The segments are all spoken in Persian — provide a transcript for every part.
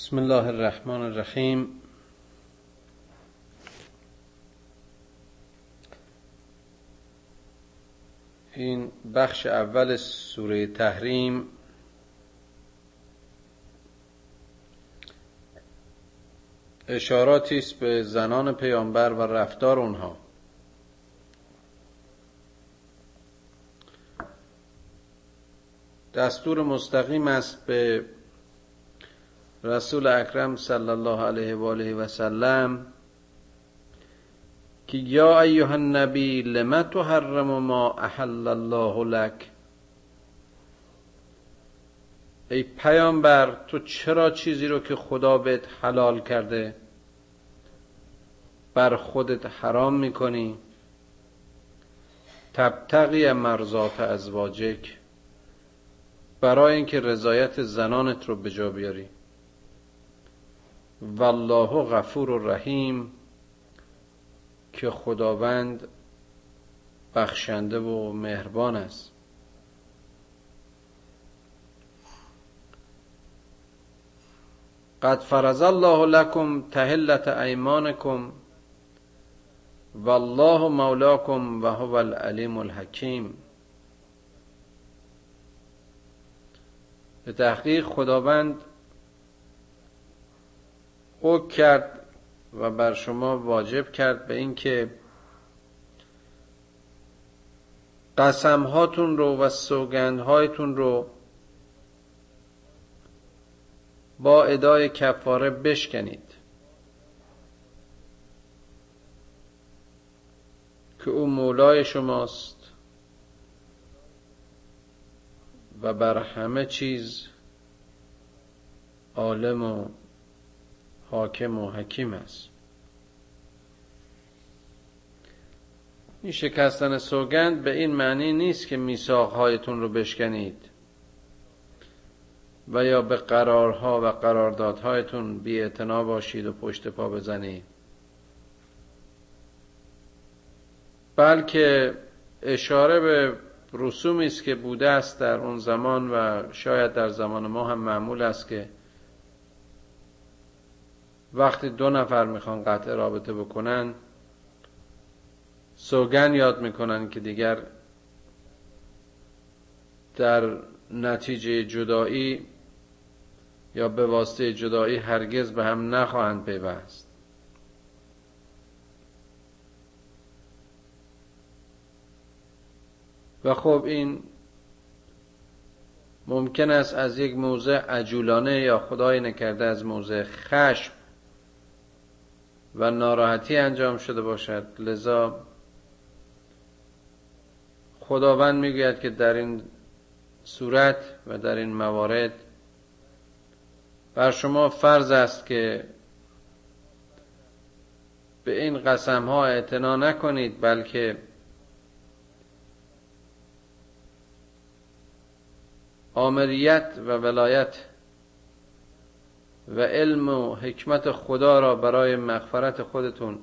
بسم الله الرحمن الرحیم. این بخش اول سوره تحریم اشاراتی است به زنان پیامبر و رفتار اونها. دستور مستقیم است به رسول اکرم صلی الله علیه و آله و سلم که یا ایها النبی لم تحرم ما احل الله لك ای پیامبر تو چرا چیزی رو که خدا بهت حلال کرده بر خودت حرام می‌کنی؟ تبتقی مرزات ازواجک برای اینکه رضایت زنانت رو به جا بیاری. والله غفور و رحیم که خداوند بخشنده و مهربان است. قد فرض الله لكم تهلت ایمانکم والله مولاکم و هو العلیم الحکیم به تحقیق خداوند حکم کرد و بر شما واجب کرد به اینکه قسم هاتون رو و سوگند هایتون رو با ادای کفاره بشکنید. که او مولای شماست و بر همه چیز عالم و حاکم و حکیم است. این شکستن سوگند به این معنی نیست که میثاقهایتون رو بشکنید و یا به قرارها و قراردادهایتون بی باشید و پشت پا بزنید. بلکه اشاره به رسومی است که بوده است در اون زمان و شاید در زمان ما هم معمول است که وقتی دو نفر می‌خوان قطع رابطه بکنن سوگن یاد می‌کنن که دیگر در نتیجه جدایی یا به واسطه جدایی هرگز به هم نخواهند پیوست. و خب این ممکن است از یک موضع عجولانه یا خدای نکرده از موضع خشم و ناراحتی انجام شده باشد. لذا خداوند می‌گوید که در این صورت و در این موارد بر شما فرض است که به این قسم ها اعتنا نکنید بلکه آمریت و ولایت و علم و حکمت خدا را برای مغفرت خودتون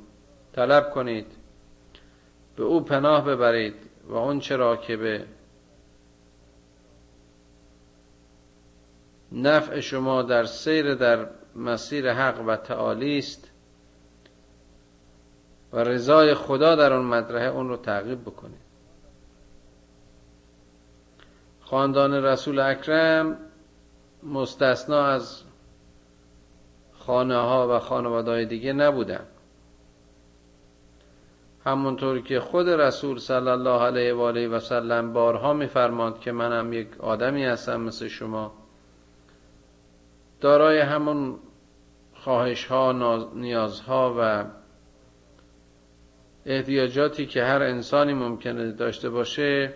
طلب کنید. به او پناه ببرید و اون چرا که به نفع شما در سیر در مسیر حق و تعالی است و رضای خدا در اون مدرحه اون رو تعقیب بکنید. خاندان رسول اکرم مستثنا از خانه ها و خانواده دیگه نبودن. همونطور که خود رسول صلی الله علیه و آله و سلم بارها میفرماند که منم یک آدمی هستم مثل شما دارای همون خواهش ها نیازها و احتیاجاتی که هر انسانی ممکنه داشته باشه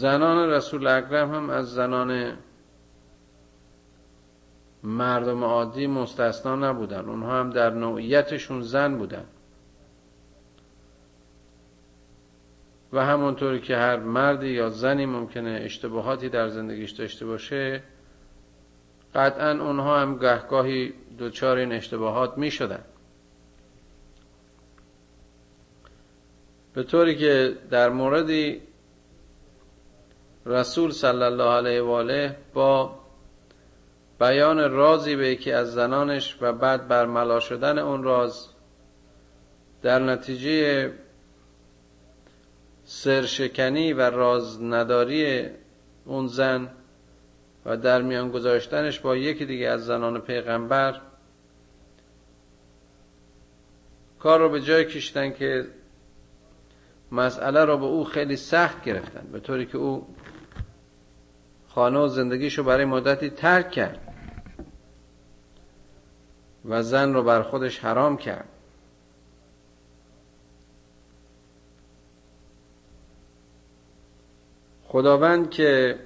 زنان رسول اکرم هم از زنان مردم عادی مستثنا نبودن. اونها هم در نوعیتشون زن بودن. و همونطوری که هر مردی یا زنی ممکنه اشتباهاتی در زندگیش داشته باشه قطعا اونها هم گهگاهی دوچار این اشتباهات می شدن به طوری که در موردی رسول صلی الله علیه و آله با بیان رازی به یکی از زنانش و بعد برملا شدن اون راز در نتیجه سرشکنی و راز نداری اون زن و در میان گذاشتنش با یکی دیگه از زنان پیغمبر کار رو به جای کشتن که مسئله رو به او خیلی سخت گرفتن به طوری که او خانه و زندگیشو برای مدتی ترک کرد و زن رو بر خودش حرام کرد. خداوند که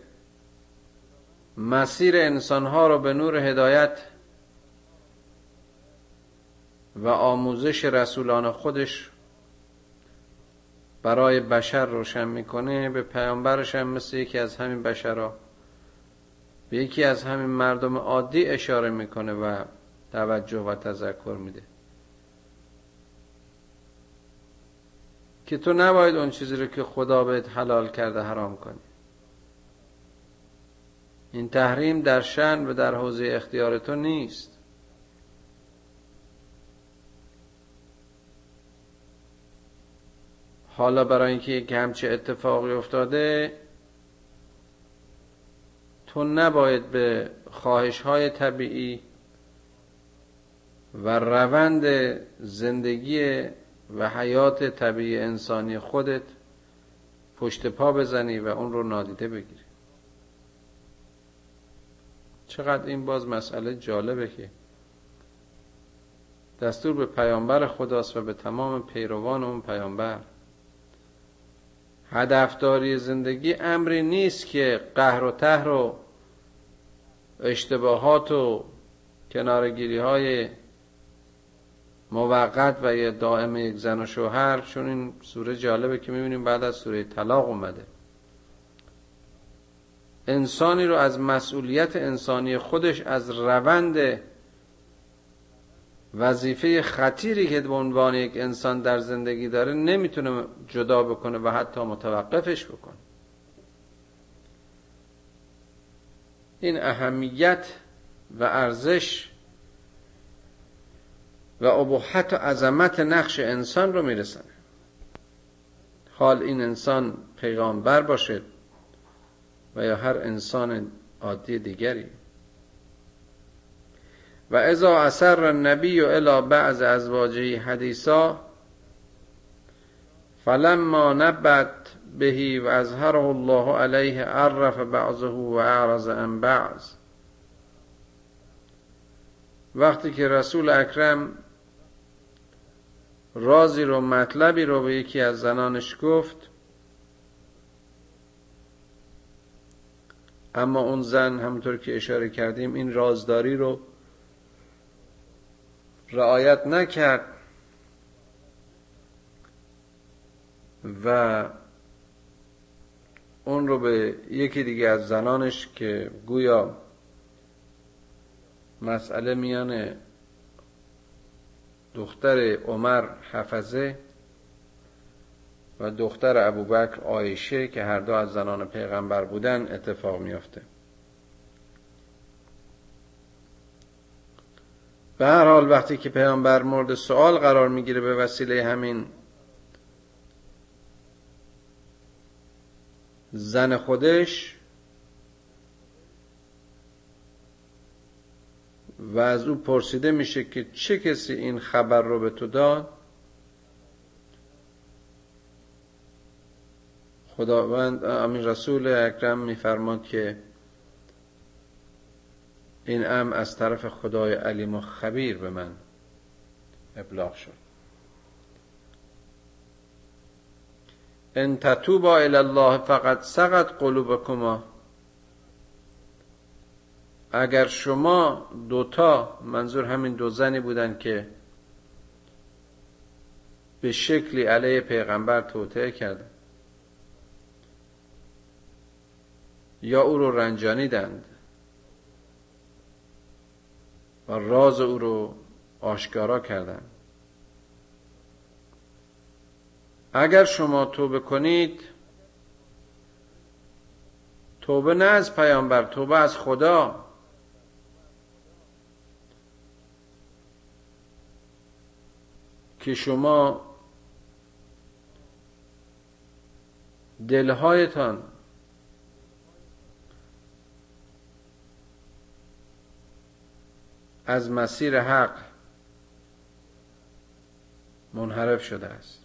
مسیر انسانها رو به نور هدایت و آموزش رسولان خودش برای بشر روشن می‌کنه به پیامبرش هم مثل یکی از همین بشرها به یکی از همین مردم عادی اشاره می‌کنه و توجه و تذکر میده. که تو نباید اون چیزی رو که خدا بهت حلال کرده حرام کنی. این تحریم در شن و در حوزه اختیار تو نیست. حالا برای اینکه یک همچه اتفاقی افتاده تو نباید به خواهش های طبیعی و روند زندگی و حیات طبیعی انسانی خودت پشت پا بزنی و اون رو نادیده بگیری. چقدر این باز مسئله جالبه که دستور به پیامبر خداست و به تمام پیروان اون پیامبر. هدفداری زندگی امری نیست که قهر و تهر و اشتباهات و کنارگیری های موقت و یه دائم یک زن و شوهر چون این سوره جالبه که می‌بینیم بعد از سوره طلاق اومده. انسانی رو از مسئولیت انسانی خودش از روند وظیفه خطیری که به عنوان یک انسان در زندگی داره نمی‌تونه جدا بکنه و حتی متوقفش بکنه. این اهمیت و ارزش و ابهت و عظمت نقش انسان رو می‌رسن حال این انسان پیغامبر باشد و یا هر انسان عادی دیگری. و ازا اثر النبی الى بعض ازواجه حدیثا فلما نبت بهی و اظهره الله علیه عرف بعضه و اعرض عن بعض. وقتی که رسول اکرم رازی رو مطلبی رو به یکی از زنانش گفت اما اون زن همونطور که اشاره کردیم این رازداری رو رعایت نکرد و اون رو به یکی دیگه از زنانش که گویا مسئله میان دختر عمر حفظه و دختر ابوبکر آیشه که هر دو از زنان پیغمبر بودن اتفاق میافته. به هر حال وقتی که پیامبر مورد سوال قرار می‌گیره به وسیله همین زن خودش و از او پرسیده میشه که چه کسی این خبر رو به تو داد؟ خداوند امین رسول اکرم میفرماد که این ام از طرف خدای علیم و خبیر به من ابلاغ شد. ان تتوبا الی الله فقط سقط قلوبکما. اگر شما دوتا منظور همین دو زنی بودن که به شکلی علیه پیغمبر توطعه کردن. یا او رو رنجانیدند. و راز او رو آشکارا کردند. اگر شما توبه کنید توبه نه از پیامبر توبه از خدا. که شما دلهایتان از مسیر حق منحرف شده است.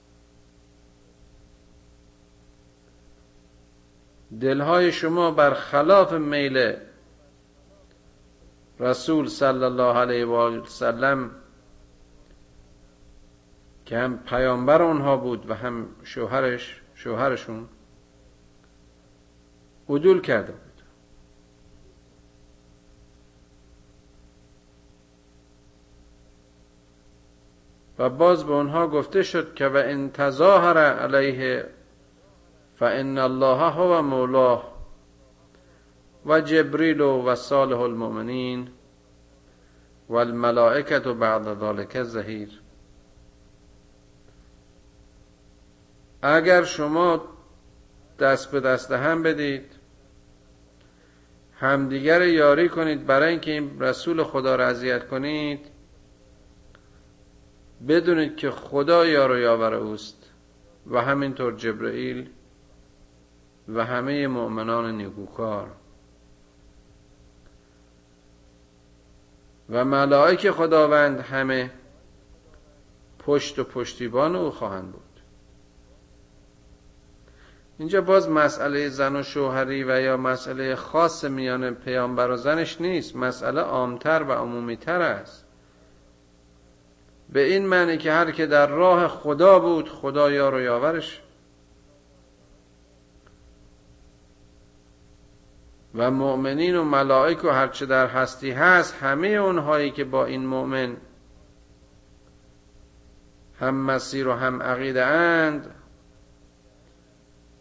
دلهای شما بر خلاف میل رسول صلی الله علیه و سلم که هم پیامبر اونها بود و هم شوهرش شوهرشون عدول کرده بود. و باز به اونها گفته شد که و ان تظاهر علیه فان الله هو مولاه و جبریل و صالح المؤمنین و الملائکت بعد ذلك زهیر. اگر شما دست به دست هم بدید همدیگر یاری کنید برای اینکه این رسول خدا را اذیت کنید بدونید که خدا یار و یاور اوست و همینطور جبرئیل و همه مؤمنان نیکوکار. و ملائک خداوند همه پشت و پشتیبان او خواهند بود. اینجا باز مسئله زن و شوهری و یا مسئله خاص میان پیامبر و زنش نیست مسئله عامتر و عمومیتر است. به این معنی که هر که در راه خدا بود خدا یار و یاورش و مؤمنین و ملائک و هرچه در هستی هست همه اونهایی که با این مؤمن هم مسیر و هم عقیده اند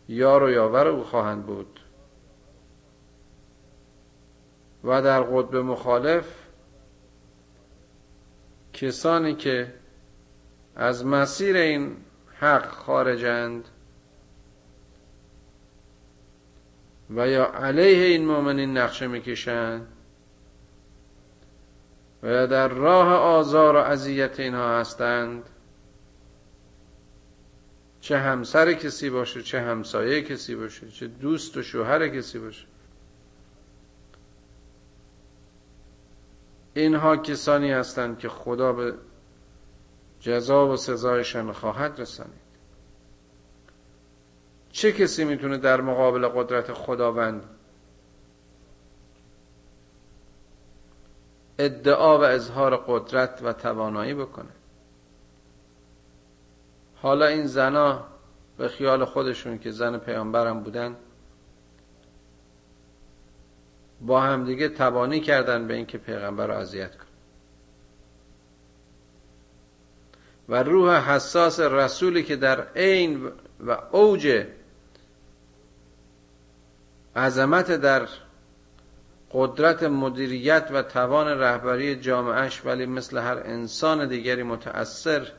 یار و یاور او خواهند بود. و در قطب مخالف کسانی که از مسیر این حق خارجند و یا علیه این مؤمنین نقشه می‌کشند و یا در راه آزار و اذیت اینها هستند چه همسر کسی باشه چه همسایه کسی باشه چه دوست و شوهر کسی باشه. اینها کسانی هستند که خدا به جزا و سزایشان خواهد رسانید. چه کسی می‌تونه در مقابل قدرت خداوند ادعا و اظهار قدرت و توانایی بکنه؟ حالا این زنا به خیال خودشون که زن پیامبرم بودن با همدیگه تبانی کردن به اینکه پیغمبر رو اذیت کن و روح حساس رسولی که در عین و اوج عظمت در قدرت مدیریت و توان رهبری جامعهش ولی مثل هر انسان دیگری متأثر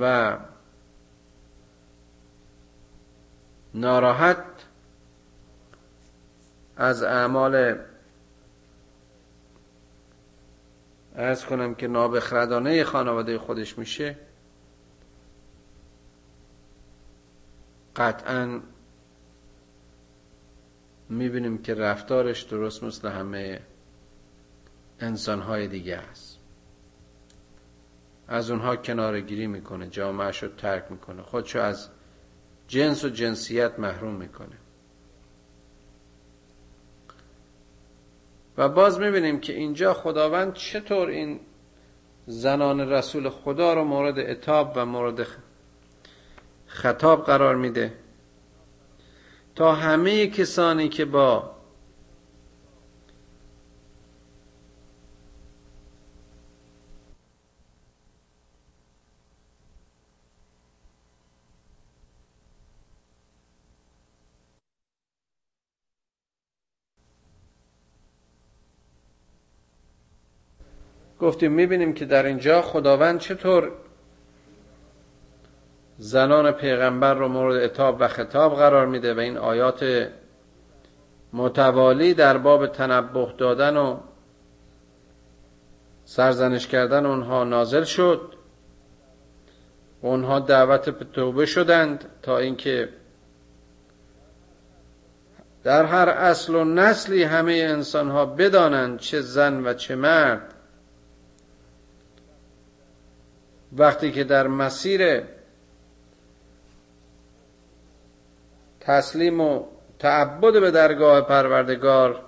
و ناراحت از اعمال ارز کنم که نابخردانه خانواده خودش میشه. قطعا می‌بینیم که رفتارش درست مثل همه انسانهای دیگه است. از اونها کنارگیری می‌کنه جامعهش رو ترک می‌کنه خودشو از جنس و جنسیت محروم می‌کنه. و باز می‌بینیم که اینجا خداوند چطور این زنان رسول خدا رو مورد اتاب و مورد خطاب قرار میده. تا همه کسانی که با گفتیم می‌بینیم که در اینجا خداوند چطور زنان پیغمبر رو مورد اتاب و خطاب قرار میده و این آیات متوالی در باب تنبه دادن و سرزنش کردن اونها نازل شد. اونها دعوت به توبه شدند تا اینکه در هر اصل و نسلی همه انسان ها بدانند چه زن و چه مرد. وقتی که در مسیر تسلیم و تعبد به درگاه پروردگار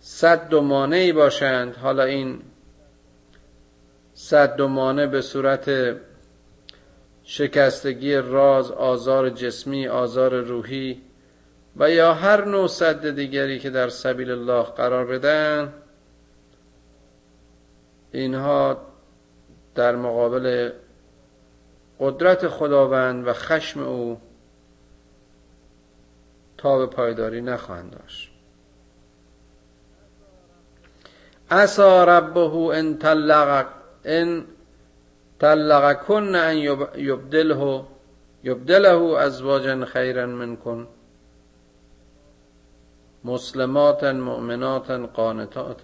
صد و مانعی باشند. حالا این صد و مانع به صورت شکستگی راز آزار جسمی آزار روحی و یا هر نوع صد دیگری که در سبیل الله قرار بدن اینها در مقابل قدرت خداوند و خشم او تاب پایداری نخواهند داشت. عسى ربه ان طلق ان طلقكن ان يبدله يبدله ازواجا خيرا منكن مسلمات مؤمنات قانتات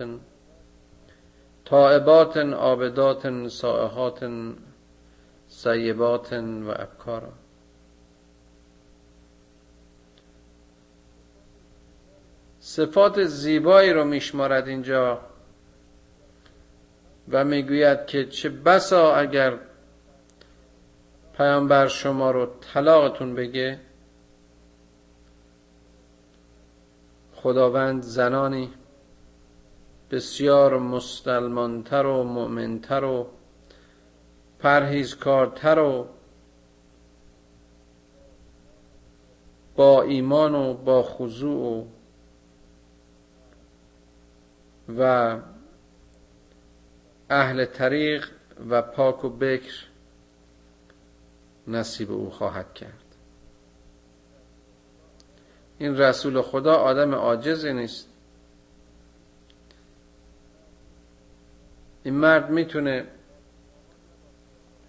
تائبات عابدات سائحات سیبات و ابکارا. صفات زیبایی رو میشمارد اینجا و می‌گوید که چه بسا اگر پیامبر شما رو طلاقتون بگه. خداوند زنانی بسیار مسلمانتر و مؤمنتر و پرهیزکارتر و با ایمان و با خضوع و اهل طریق و پاک و بکر نصیب او خواهد کرد. این رسول خدا آدم عاجزی نیست. این مرد می‌تونه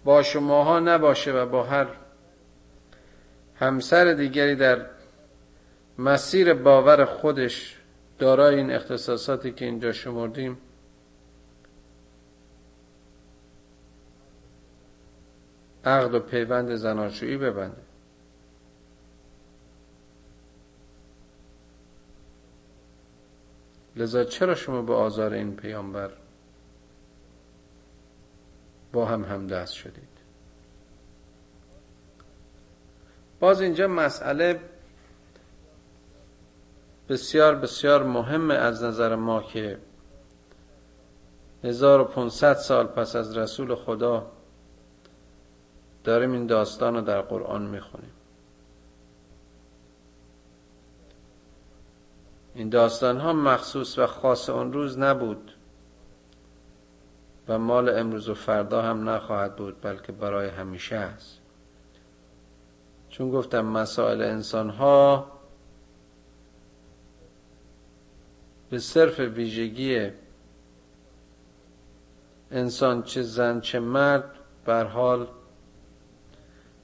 با شماها نباشه و با هر همسر دیگری در مسیر باور خودش دارای این اختصاصاتی که اینجا شمردیم. عقد و پیوند زناشویی ببنده. لذا چرا شما به آزار این پیامبر با هم همدست شدید؟ باز اینجا مسئله بسیار بسیار مهمه از نظر ما که 1500 سال پس از رسول خدا داریم این داستان رو در قرآن می‌خونیم. این داستان ها مخصوص و خاص اون روز نبود و مال امروز و فردا هم نخواهد بود بلکه برای همیشه است. چون گفتم مسائل انسان ها به صرف ویژگی انسان چه زن چه مرد بر حال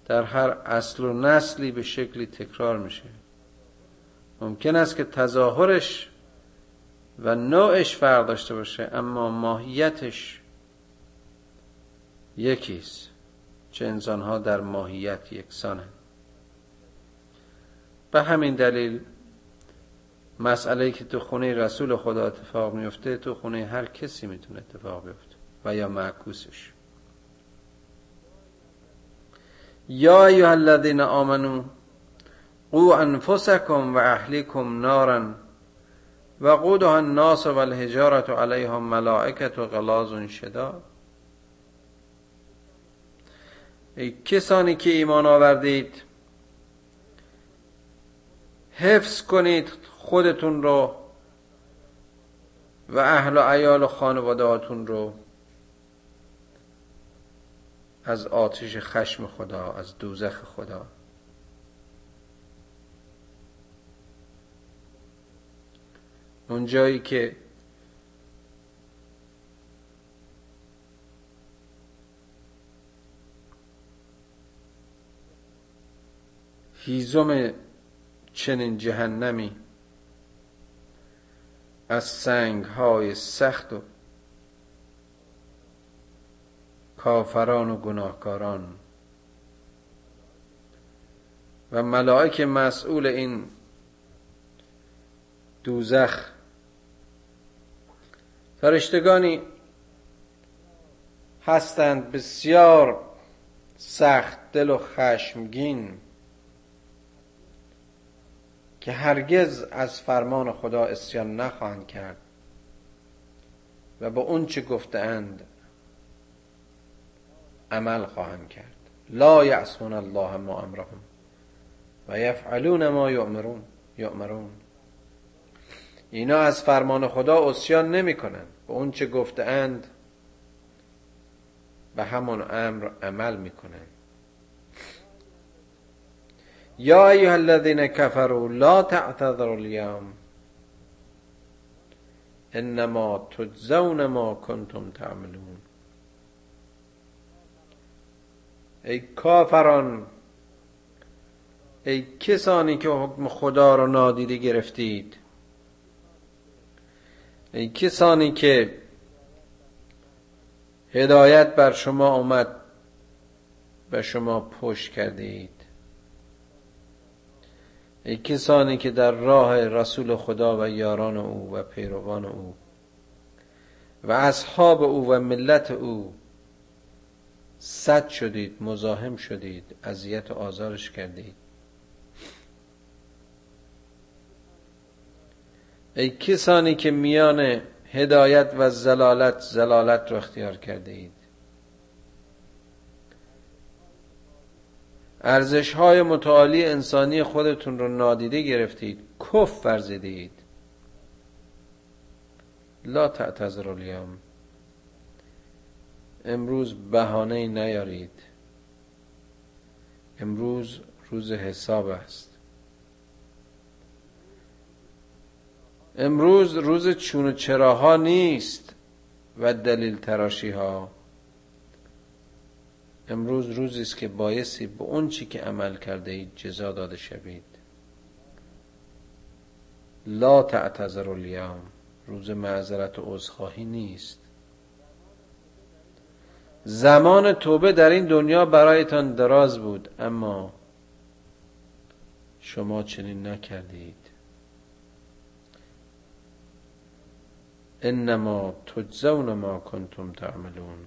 در هر اصل و نسلی به شکلی تکرار میشه. ممکن است که تظاهرش و نوعش فرق داشته باشه اما ماهیتش یکیست چه انسانها در ماهیت یکسانند. به همین دلیل مسئله که تو خونه رسول خدا اتفاق میفته تو خونه هر کسی می‌تونه اتفاق بیفته و یا معکوسش. یا ایها الذین آمنو قو انفسکم و اهلیکم نارا و قودها الناس و الحجارت علیها ملائکت و غلاظ شداد. ای کسانی که ایمان آوردید حفظ کنید خودتون رو و اهل و عیال و خانواده رو از آتش خشم خدا از دوزخ خدا. اون که هیزم چنین جهنمی از سنگ های سخت و کافران و گناهکاران. و ملائک مسئول این دوزخ. فرشتگانی هستند بسیار سخت دل و خشمگین. که هرگز از فرمان خدا اسیان نخواهند کرد و به اون چه گفتند عمل خواهند کرد. لا یعصون الله ما امرهم و یفعلون ما یؤمرون یؤمرون. اینا از فرمان خدا اسیان نمی کنند به اون چه گفتند به همون امر عمل می‌کنن یا ایها الذین کفروا لا تعتذروا اليوم. انما تجزون ما کنتم تعملون. ای کافران ای کسانی که حکم خدا را نادیده گرفتید ای کسانی که هدایت بر شما آمد به شما پشت کردید. کسانی که در راه رسول خدا و یاران او و پیروان او و اصحاب او و ملت او صد شدید مزاحم شدید اذیت و آزارش کردید. ای کسانی که میان هدایت و زلالت زلالت رو اختیار کرده اید ارزش های متعالی انسانی خودتون رو نادیده گرفتید کف ورزیدید. لا تعتذر اليوم امروز بهانه نیارید. امروز روز حساب است. امروز روز چون و چراها نیست و دلیل تراشی ها امروز روزی است که بایستی به اون چی که عمل کرده اید جزا داده شوید. لا تعتذر الیوم روز معذرت و عذرخواهی نیست. زمان توبه در این دنیا برایتان دراز بود اما شما چنین نکردید. انما تجزون ما کنتم تعملون.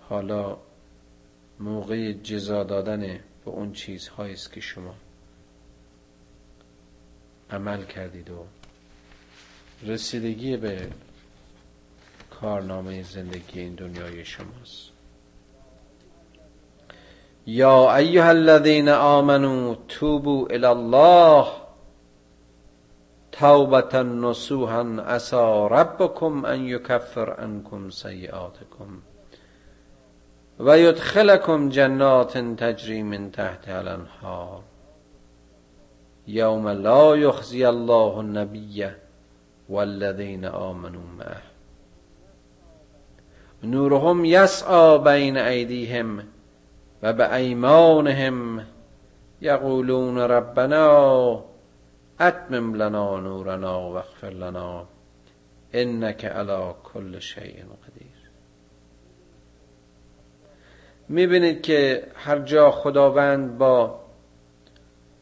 حالا موقع جزا دادن به اون چیزهایی است که شما عمل کردید و رسیدگی به کارنامه زندگی این دنیای شماست. یا ایها الذین آمنوا توبوا الی الله توبتا نصوحا عسى ربكم ان یکفر عنكم سیئاتكم و یدخلکم جنات تجری من تحت الانهار. یوم لا یخزی الله النبی والذین آمنوا معه. نورهم یسعى بین ایدیهم و به ایمانهم یقولون ربنا اتمم لنا نورنا واغفر لنا انك على كل شيء قدیر می‌بینید که هر جا خداوند با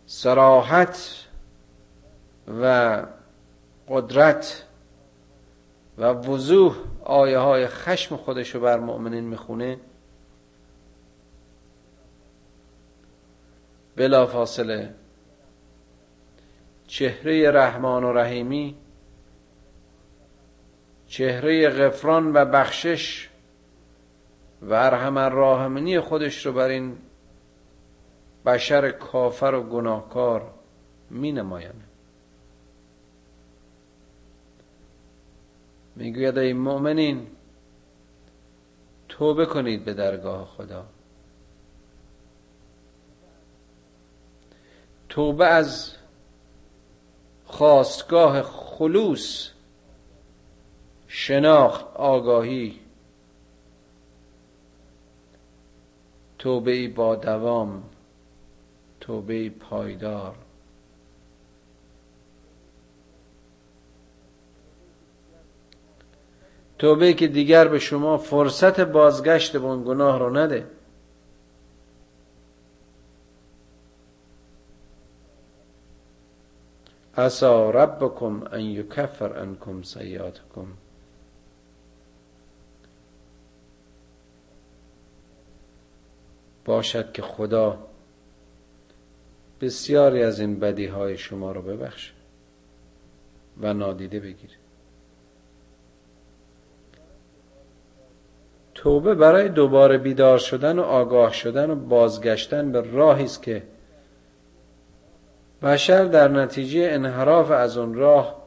سراحت و قدرت و وضوح آیه های خشم خودش رو بر مؤمنین می‌خونه بلا فاصله چهره رحمان و رحیمی چهره غفران و بخشش ارحم الراحمنی خودش رو بر این بشر کافر و گناهکار می نماید می‌گوید ای مؤمنین توبه کنید به درگاه خدا. توبه از خواستگاه خلوص شناخت آگاهی توبه با دوام توبه پایدار. توبه که دیگر به شما فرصت بازگشت به اون گناه رو نده. عسا ربکم ان یکفر عنکم سیئاتکم. باشد که خدا بسیاری از این بدی های شما رو ببخشه و نادیده بگیره توبه برای دوباره بیدار شدن و آگاه شدن و بازگشتن به راهی است که بشر در نتیجه انحراف از اون راه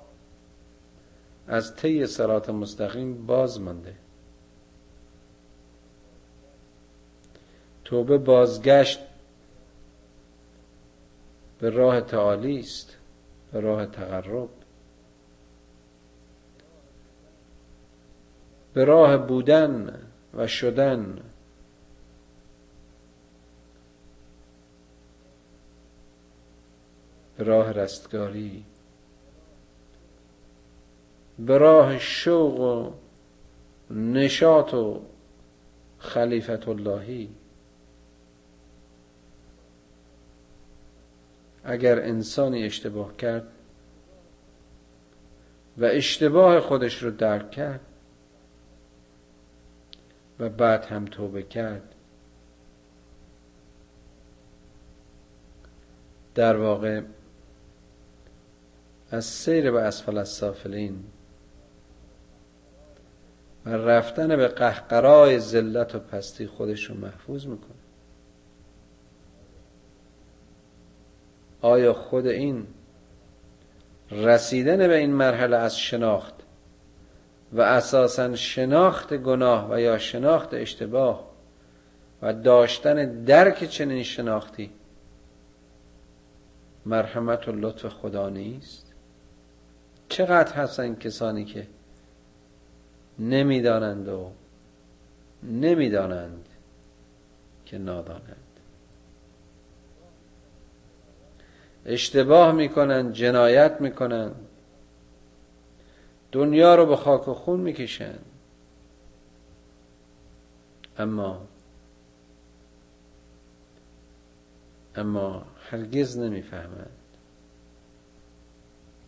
از طی سرات مستقیم باز مانده. توبه بازگشت به راه تعالی است به راه تقرب. به راه بودن و شدن. به راه رستگاری. به راه شوق و نشاط و خلیفت اللهی. اگر انسانی اشتباه کرد و اشتباه خودش رو درک کرد و بعد هم توبه کرد در واقع از سیر به اسفل از سافلین و رفتن به قهقرای ذلت و پستی خودش رو محفوظ می‌کنه. آیا خود این رسیدن به این مرحله از شناخت و اساسا شناخت گناه و یا شناخت اشتباه و داشتن درک چنین شناختی مرحمت و لطف خدا نیست؟ چقدر هستن کسانی که نمی‌دانند و نمی‌دانند که نادانند؟ اشتباه می‌کنن جنایت می‌کنن. دنیا رو به خاک و خون می‌کشن. اما اما هرگز نمی‌فهمند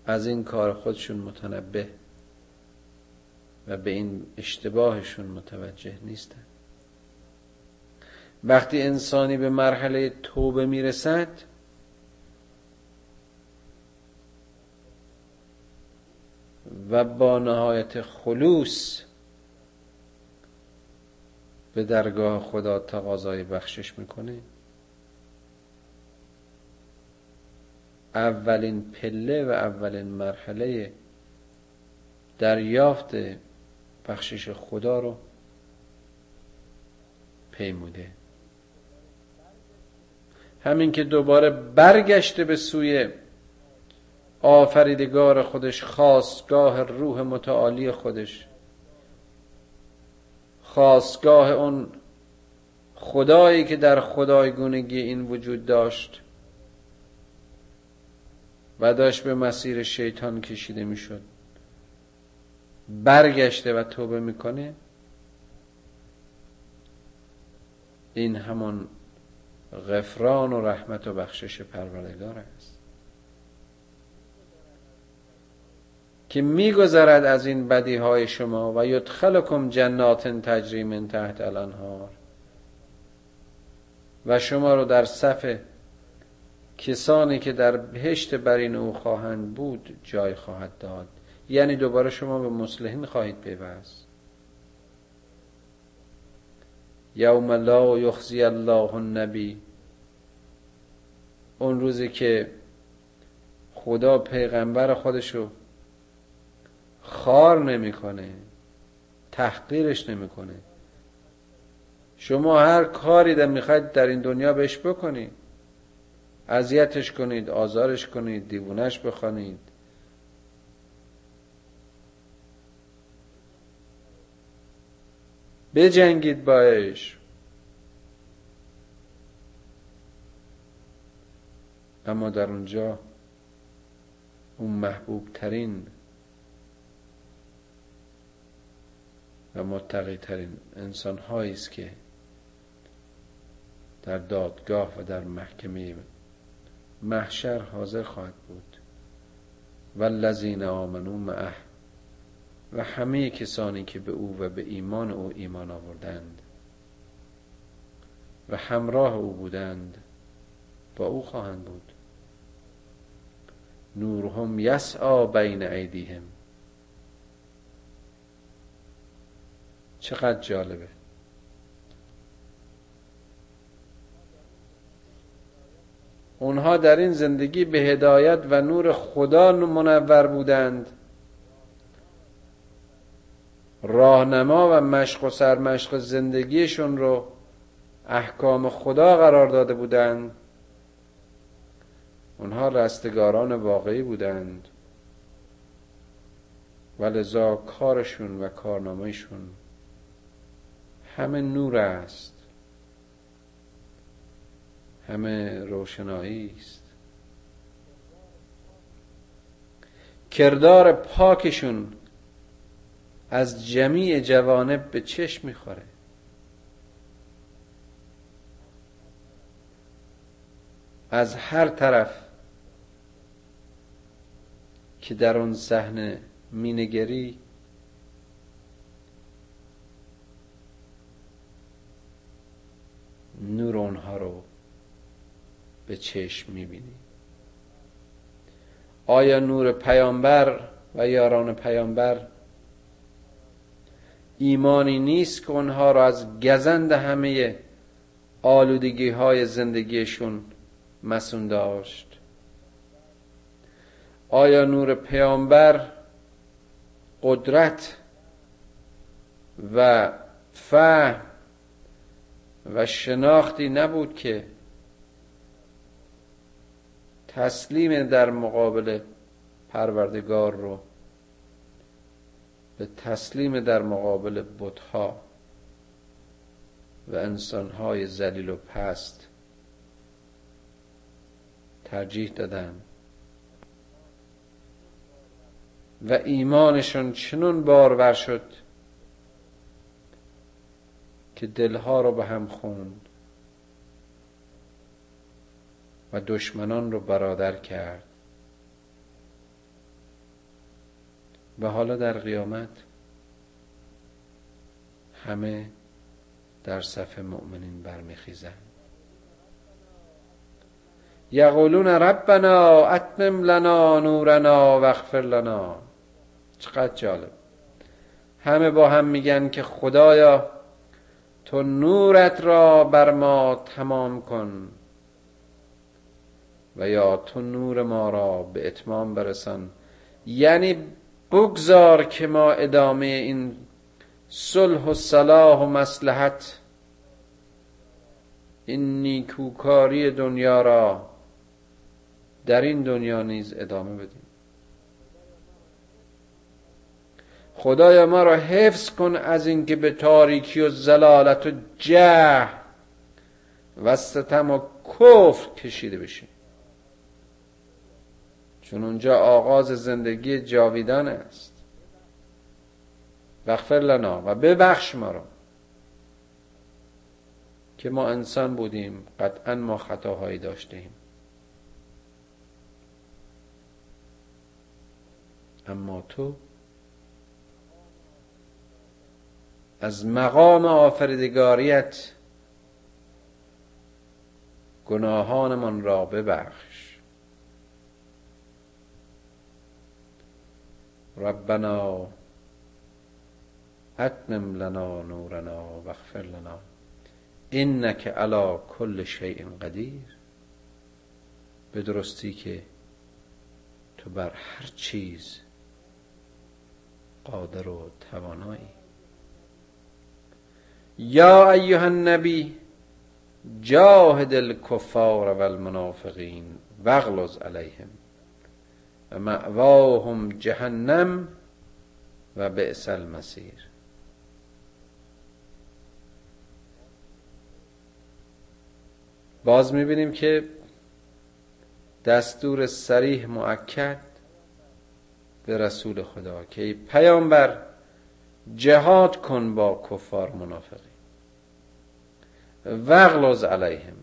از این کار خودشون متنبه و به این اشتباهشون متوجه نیستن. وقتی انسانی به مرحله توبه می‌رسد و با نهایت خلوص به درگاه خدا تقاضای بخشش می‌کنه. اولین پله و اولین مرحله دریافت بخشش خدا رو پیموده. همین که دوباره برگشته به سوی آفریدگار خودش خواستگاه روح متعالی خودش. خواستگاه اون خدایی که در خدایگونگی این وجود داشت و داشت به مسیر شیطان کشیده می‌شد. برگشته و توبه می‌کنه. این همون غفران و رحمت و بخشش پروردگار است. که میگذرد از این بدی های شما و یدخلکم جنات تجری من تحت الانهار. و شما رو در صف کسانی که در بهشت برین او خواهند بود جای خواهد داد. یعنی دوباره شما به مسلحین خواهید پیوست. یوم لا یخزی الله النبی. اون روزی که خدا پیغمبر خودشو خار نمی‌کنه تحقیرش نمی‌کنه. شما هر کاری در می‌خواید در این دنیا بهش بکنید. اذیتش کنید آزارش کنید دیوونش بخوانید. بجنگید باش اما در اونجا اون محبوب ترین متقی ترین انسان هایی است که در دادگاه و در محکمه محشر حاضر خواهد بود. و لذین آمنو معه و همه کسانی که به او و به ایمان او ایمان آوردند و همراه او بودند با او خواهند بود. نورهم یسعا بین ایدیهم. چقدر جالبه. اونها در این زندگی به هدایت و نور خدا منور بودند. راهنما و مشق و سرمشق زندگیشون رو احکام خدا قرار داده بودند. اونها رستگاران واقعی بودند. و لذا کارشون و کارنامهشون همه نور است. همه روشنایی است. کردار پاکشون از جمیع جوانب به چشم می‌خوره. از هر طرف که در اون صحنه مینگری نور اونها رو به چشم می‌بینی. آیا نور پیامبر و یاران پیامبر ایمانی نیست که اونها را از گزند همه آلودگی های زندگیشون مسون داشت؟ آیا نور پیامبر قدرت و فهم و شناختی نبود که تسلیم در مقابل پروردگار رو به تسلیم در مقابل بتها و انسانهای زلیل و پست ترجیح دادن. و ایمانشون چنون بارور شد که دلها رو به هم خوند و دشمنان رو برادر کرد. و حالا در قیامت همه در صف مؤمنین برمیخیزند. یقولون ربنا اتمم لنا نورنا واغفر لنا. چقدر جالب. همه با هم میگن که خدایا تو نورت را بر ما تمام کن و یا تو نور ما را به اتمام برسان. یعنی بگذار که ما ادامه این صلح و صلاح و مسلحت این نیکوکاری دنیا را در این دنیا نیز ادامه بدیم. خدایا ما را حفظ کن از اینکه به تاریکی و زلالت و جه و ستم و کفر کشیده بشیم. چون اونجا آغاز زندگی جاویدان است. بغفر لنا و ببخش ما را که ما انسان بودیم قطعا ما خطاهایی داشتیم اما تو از مقام آفریدگاریت گناهانمان را ببخش. ربنا اتمم لنا نورنا واغفر لنا. انک علی کل شیء قدیر. به درستی که تو بر هر چیز قادر و توانایی. یا ایها النبی جاهد الكفار والمنافقین واغلظ علیهم و مأواهم جهنم و بئس المصیر. باز می‌بینیم که دستور سریح معکد به رسول خدا که پیامبر جهاد کن با کفار منافقی وغلظ علیهم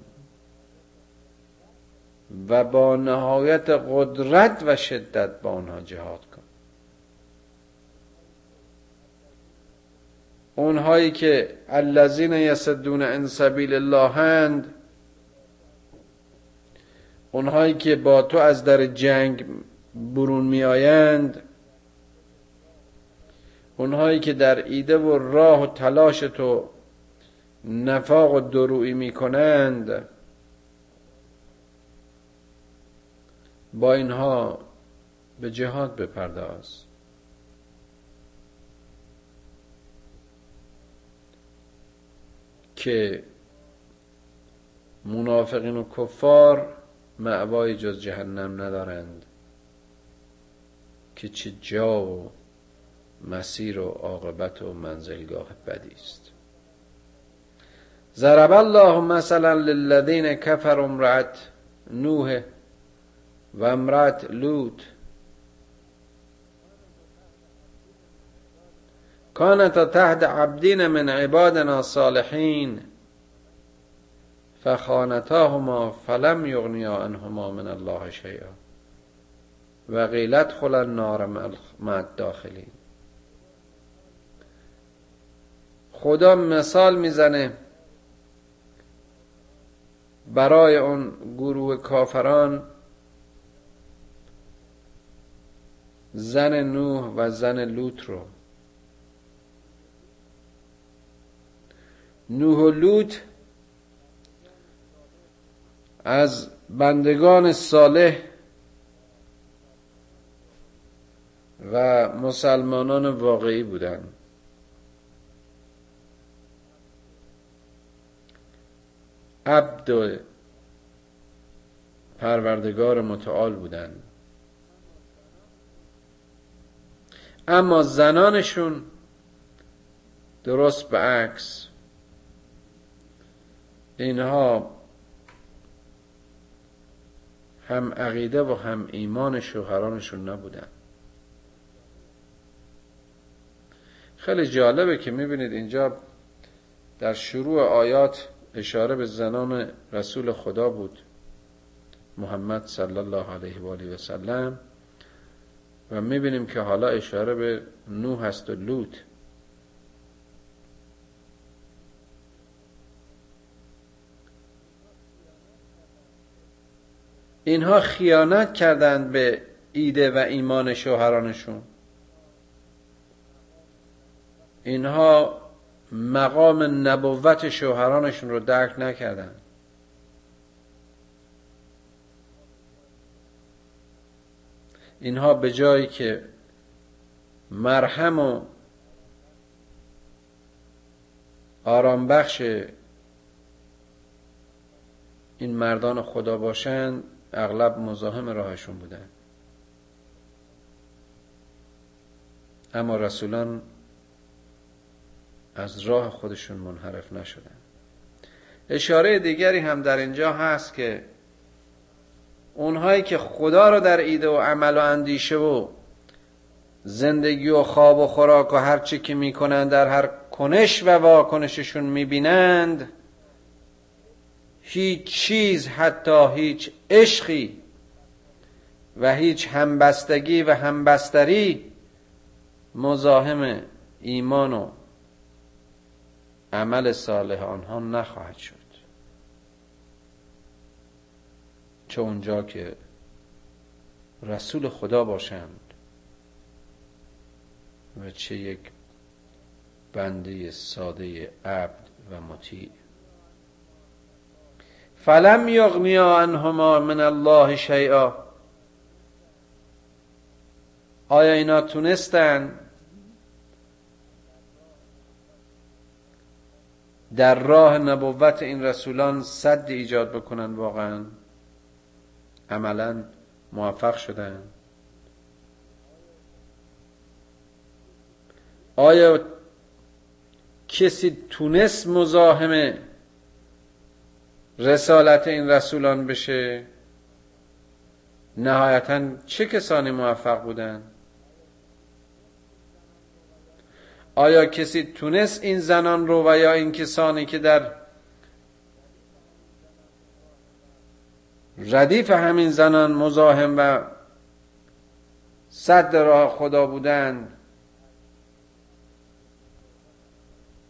و با نهایت قدرت و شدت با آنها جهاد کن. اونهایی که الذین یصدون عن سبیل الله هند اونهایی که با تو از در جنگ برون میآیند اونهایی که در ایده و راه و تلاش تو نفاق و درویی می‌کنند. با اینها به جهاد بپرداز. که منافقین و کفار معوای جز جهنم ندارند. که چه جا و مسیر و عاقبت و منزلگاه بدی است. ضرب الله مثلا للذین کفروا امرأت نوح و امرأت لوط. كانت تحت عبدین من عبادنا صالحین فخانتاهما فلم یغنیا عنهما من الله شیئا و قیلت خل النار مع الداخلین. خدا مثال می‌زنه برای اون گروه کافران زن نوح و زن لوط رو. نوح و لوط از بندگان صالح و مسلمانان واقعی بودند. عبد پروردگار متعال بودند اما زنانشون درست به عکس. اینها هم عقیده و هم ایمان شوهرانشون نبودن. خیلی جالبه که می‌بینید اینجا در شروع آیات اشاره به زنان رسول خدا بود. محمد صلی الله علیه و آله و سلم. و می‌بینیم که حالا اشاره به نوح هست و لوط. اینها خیانت کردند به ایده و ایمان شوهرانشون. اینها مقام نبوت شوهرانشون رو درک نکردند اینها به جایی که مرهم و آرام بخش این مردان خدا باشند اغلب مزاحم راهشون بودن. اما رسولان از راه خودشون منحرف نشدن. اشاره دیگری هم در اینجا هست که اونهایی که خدا رو در ایده و عمل و اندیشه و زندگی و خواب و خوراک و هر چی که می‌کنن در هر کنش و واکنششون می‌بینند هیچ چیز حتی هیچ عشقی و هیچ همبستگی و همبستری مزاحم ایمان و عمل صالح آنها نخواهد شد. چه اونجا که رسول خدا باشند و چه یک بنده ساده عبد و مطیع. فلم یغنیا عنهما من الله شیئا. آیا اینا تونستن؟ در راه نبوت این رسولان صد ایجاد بکنن واقعا. عملا موفق شدن. آیا کسی تونست مزاحم رسالت این رسولان بشه؟ نهایتا چه کسانی موفق بودن آیا کسی تونست این زنان رو و یا این کسانی که در ردیف همین زنان مزاحم و صد راه خدا بودند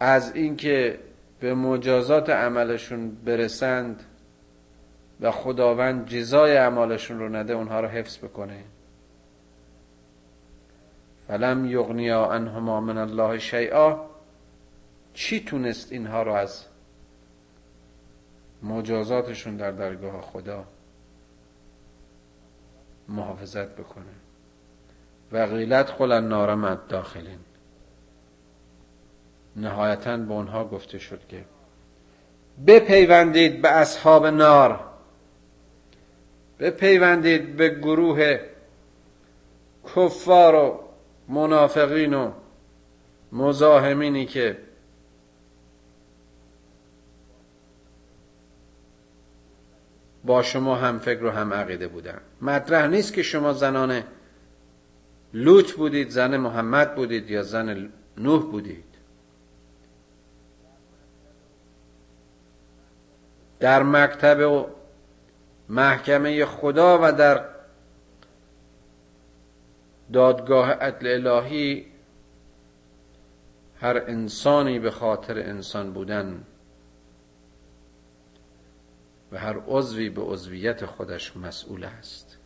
از اینکه به مجازات عملشون برسند و خداوند جزای اعمالشون رو نده اونها رو حفظ بکنه؟ فلم یغنیا عنهما من الله شیئا چی تونست اینها رو از مجازاتشون در درگاه خدا محافظت بکنه؟ و غیلت خل النار مد داخلین. نهایتا به اونها گفته شد که بپیوندید به اصحاب نار. بپیوندید به گروه کفار و منافقین و مزاحمینی که با شما هم فکر و هم عقیده بودن. مطرح نیست که شما زنان لوط بودید زن محمد بودید یا زن نوح بودید. در مکتب و محکمه خدا و در دادگاه عدل الهی هر انسانی به خاطر انسان بودن و هر عضوی به عضویت خودش مسئول است.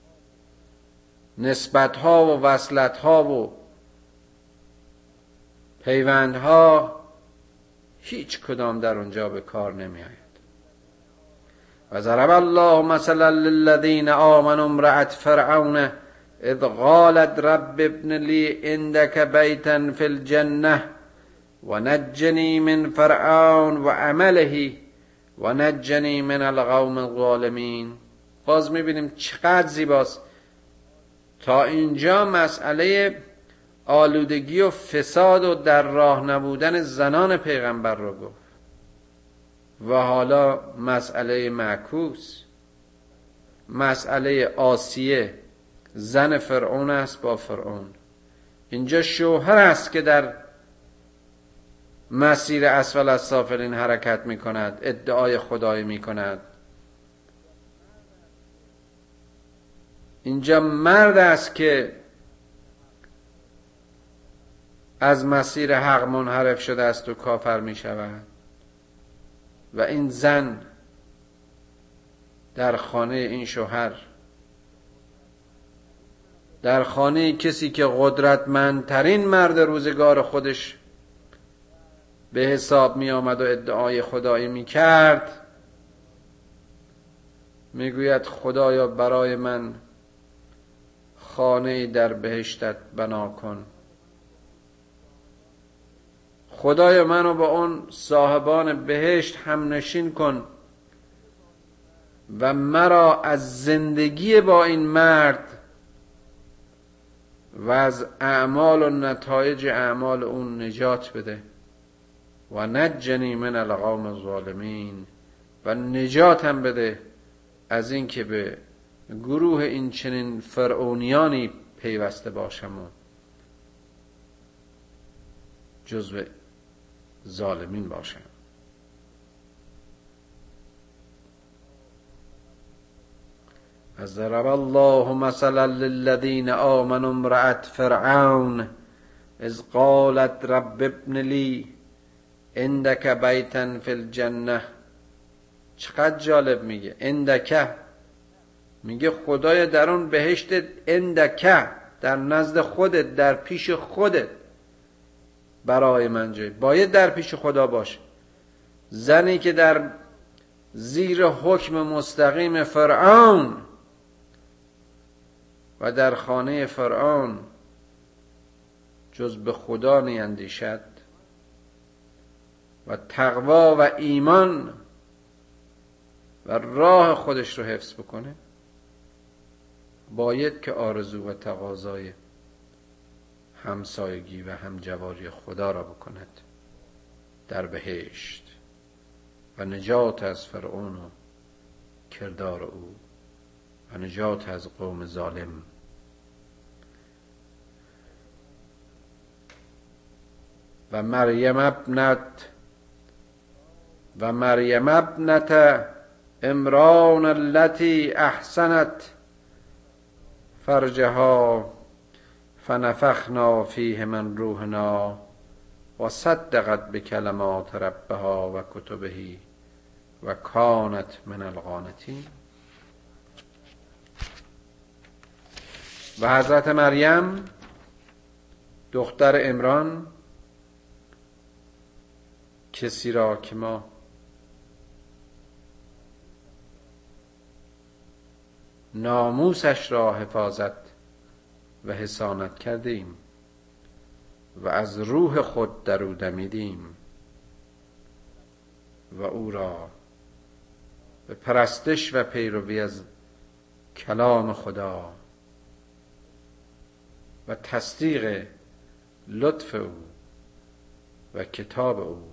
نسبت ها و وصلت ها و پیوند ها هیچ کدام در اونجا به کار نمی آید و ضرب الله مثلا للذین آمنوا امرأت فرعون اذ قالت رب ابن لی عندك فی الجنه و نجنی من فرعون و عمله و نجنی من القوم الظالمین باز می‌بینیم چقدر زیباست. تا اینجا مسئله آلودگی و فساد و در راه نبودن زنان پیغمبر رو گفت. و حالا مسئله معکوس مسئله آسیه. زن فرعون است با فرعون. اینجا شوهر است که در مسیر اسفل از سافلین حرکت می کند ادعای خدایی می کند اینجا مرد است که از مسیر حق منحرف شده است و کافر می شود و این زن در خانه این شوهر در خانه کسی که قدرتمندترین مرد روزگار خودش به حساب می آمد و ادعای خدایی می کرد می گوید خدایا برای من خانه در بهشتت بنا کن. خدای منو با اون صاحبان بهشت هم نشین کن و مرا از زندگی با این مرد و از اعمال و نتایج اعمال اون نجات بده. و نجنی من القوم الظالمین. و نجات هم بده از اینکه به گروه این چنین فرعونیانی پیوسته باشم و جزو ظالمین باشن از ضرب الله مثلا للذین آمنوا امرأت فرعون از قالت رب ابن لی عندك بیتا فی الجنه چقدر جالب میگه. اندکه میگه خدای در اون بهشت اندکه در نزد خودت در پیش خودت. برای من جای. باید در پیش خدا باشه. زنی که در زیر حکم مستقیم فرعون و در خانه فرعون جز به خدا نیندیشد و تقوا و ایمان و راه خودش رو حفظ بکنه باید که آرزو و تقاضای همسایگی و همجواری خدا را بکند در بهشت و نجات از فرعون و کردار او. نجات از قوم ظالم. و مریم ابنت و مریم ابنت امران التي احسنت. فرجها فنفخنا فیه من روحنا و صدقت بکلمات ربها و کتبه و کانت من القانتین. و حضرت مریم دختر امران کسی را که ما ناموسش را حفاظت و حسانت کرده ایم و از روح خود در او دمیدیم و او را به پرستش و پیروی از کلام خدا و تصدیق لطف او و کتاب او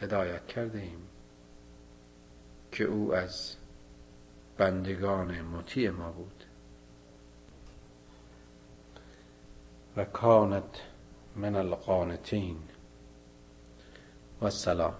هدایت کرده ایم که او از بندگان مطیع ما بود. و کانت من القانتین. و السلام